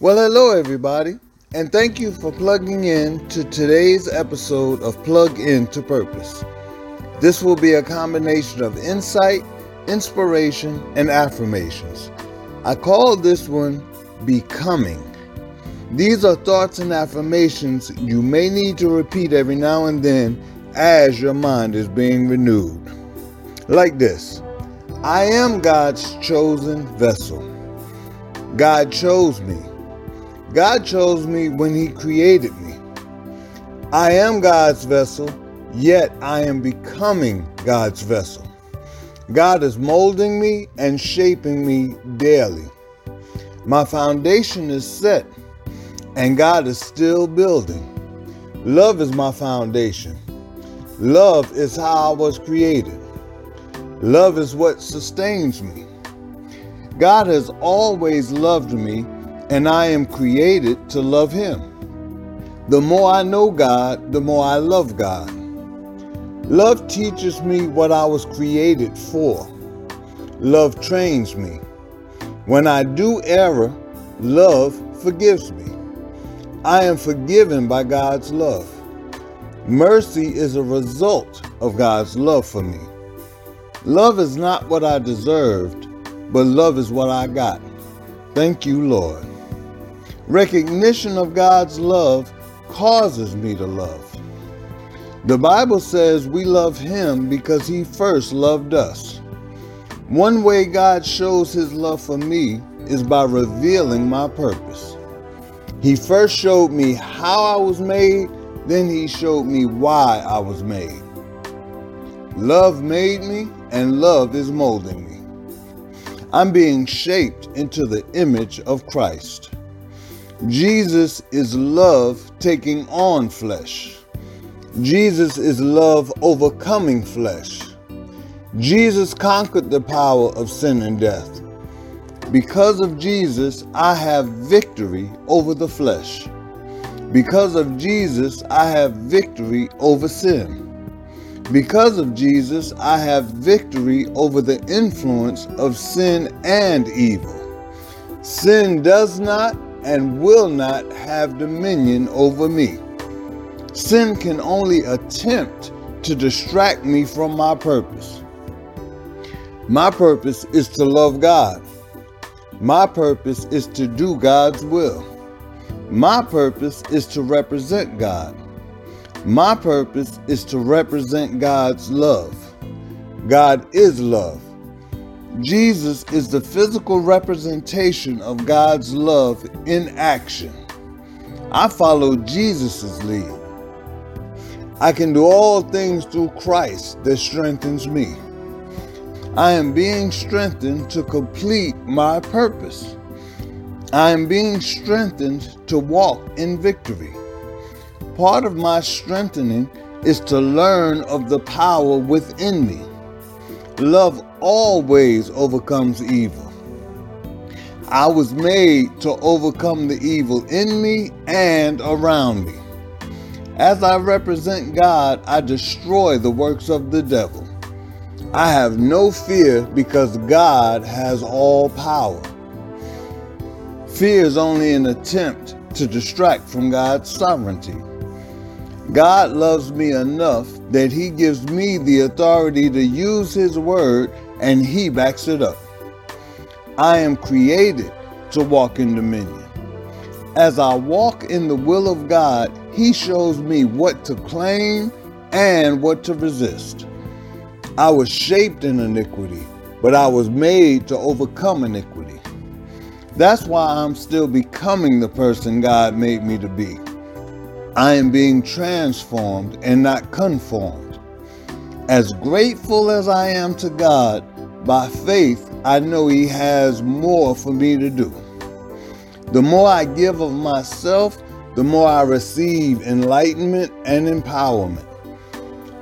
Well, hello, everybody, and thank you for plugging in to today's episode of Plug Into Purpose. This will be a combination of insight, inspiration, and affirmations. I call this one Becoming. These are thoughts and affirmations you may need to repeat every now and then as your mind is being renewed. Like this I am God's chosen vessel. God chose me. God chose me when He created me. I am God's vessel yet I am becoming God's vessel. God is molding me and shaping me daily. My foundation is set, and God is still building. Love is my foundation. Love is how I was created. Love is what sustains me. God has always loved me, and I am created to love Him. The more I know God, the more I love God. Love teaches me what I was created for. Love trains me. When I do error, love forgives me. I am forgiven by God's love. Mercy is a result of God's love for me. Love is not what I deserved, but love is what I got. Thank you, Lord. Recognition of God's love causes me to love. The Bible says we love Him because He first loved us. One way God shows His love for me is by revealing my purpose. He first showed me how I was made, then He showed me why I was made. Love made me, and love is molding me. I'm being shaped into the image of Christ. Jesus is love taking on flesh. Jesus is love overcoming flesh. Jesus conquered the power of sin and death. Because of Jesus, I have victory over the flesh. Because of Jesus, I have victory over sin. Because of Jesus, I have victory over the influence of sin and evil. Sin does not and will not have dominion over me. Sin can only attempt to distract me from my purpose. My purpose is to love God. My purpose is to do God's will. My purpose is to represent God. My purpose is to represent God's love. God is love. Jesus is the physical representation of God's love in action. I follow Jesus' lead. I can do all things through Christ that strengthens me. I am being strengthened to complete my purpose. I am being strengthened to walk in victory. Part of my strengthening is to learn of the power within me. Love always overcomes evil. I was made to overcome the evil in me and around me. As I represent God, I destroy the works of the devil. I have no fear because God has all power. Fear is only an attempt to distract from God's sovereignty. God loves me enough that He gives me the authority to use His word and He backs it up. I am created to walk in dominion. As I walk in the will of God, He shows me what to claim and what to resist. I was shaped in iniquity, but I was made to overcome iniquity. That's why I'm still becoming the person God made me to be. I am being transformed and not conformed. As grateful as I am to God, by faith, I know He has more for me to do. The more I give of myself, the more I receive enlightenment and empowerment.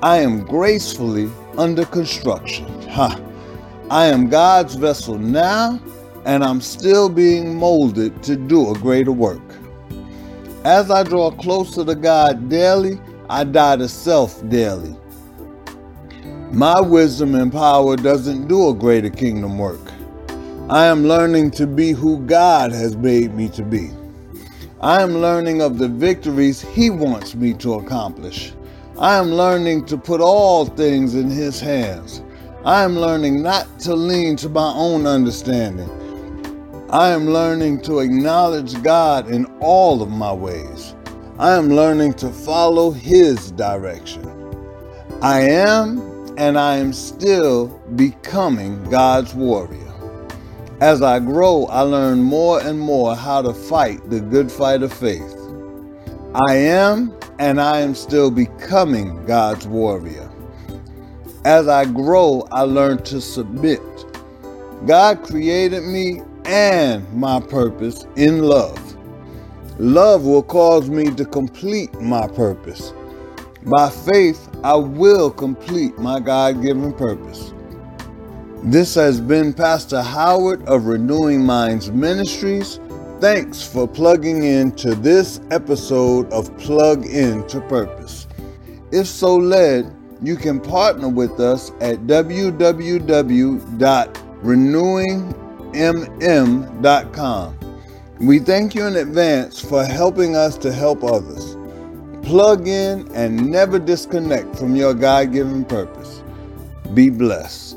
I am gracefully under construction. Ha! I am God's vessel now, and I'm still being molded to do a greater work. As I draw closer to God daily, I die to self daily. My wisdom and power doesn't do a greater kingdom work. I am learning to be who God has made me to be. I am learning of the victories He wants me to accomplish. I am learning to put all things in His hands. I am learning not to lean to my own understanding. I am learning to acknowledge God in all of my ways. I am learning to follow His direction. I am and I am still becoming God's warrior. As I grow, I learn more and more how to fight the good fight of faith. I am and I am still becoming God's warrior. As I grow, I learn to submit. God created me and my purpose in love. Love will cause me to complete my purpose. By faith, I will complete my God given purpose. This has been Pastor Howard of Renewing Minds Ministries. Thanks for plugging in to this episode of Plug In to Purpose. If so led, you can partner with us at www.renewingmm.com. We thank you in advance for helping us to help others. Plug in and never disconnect from your God given purpose. Be blessed.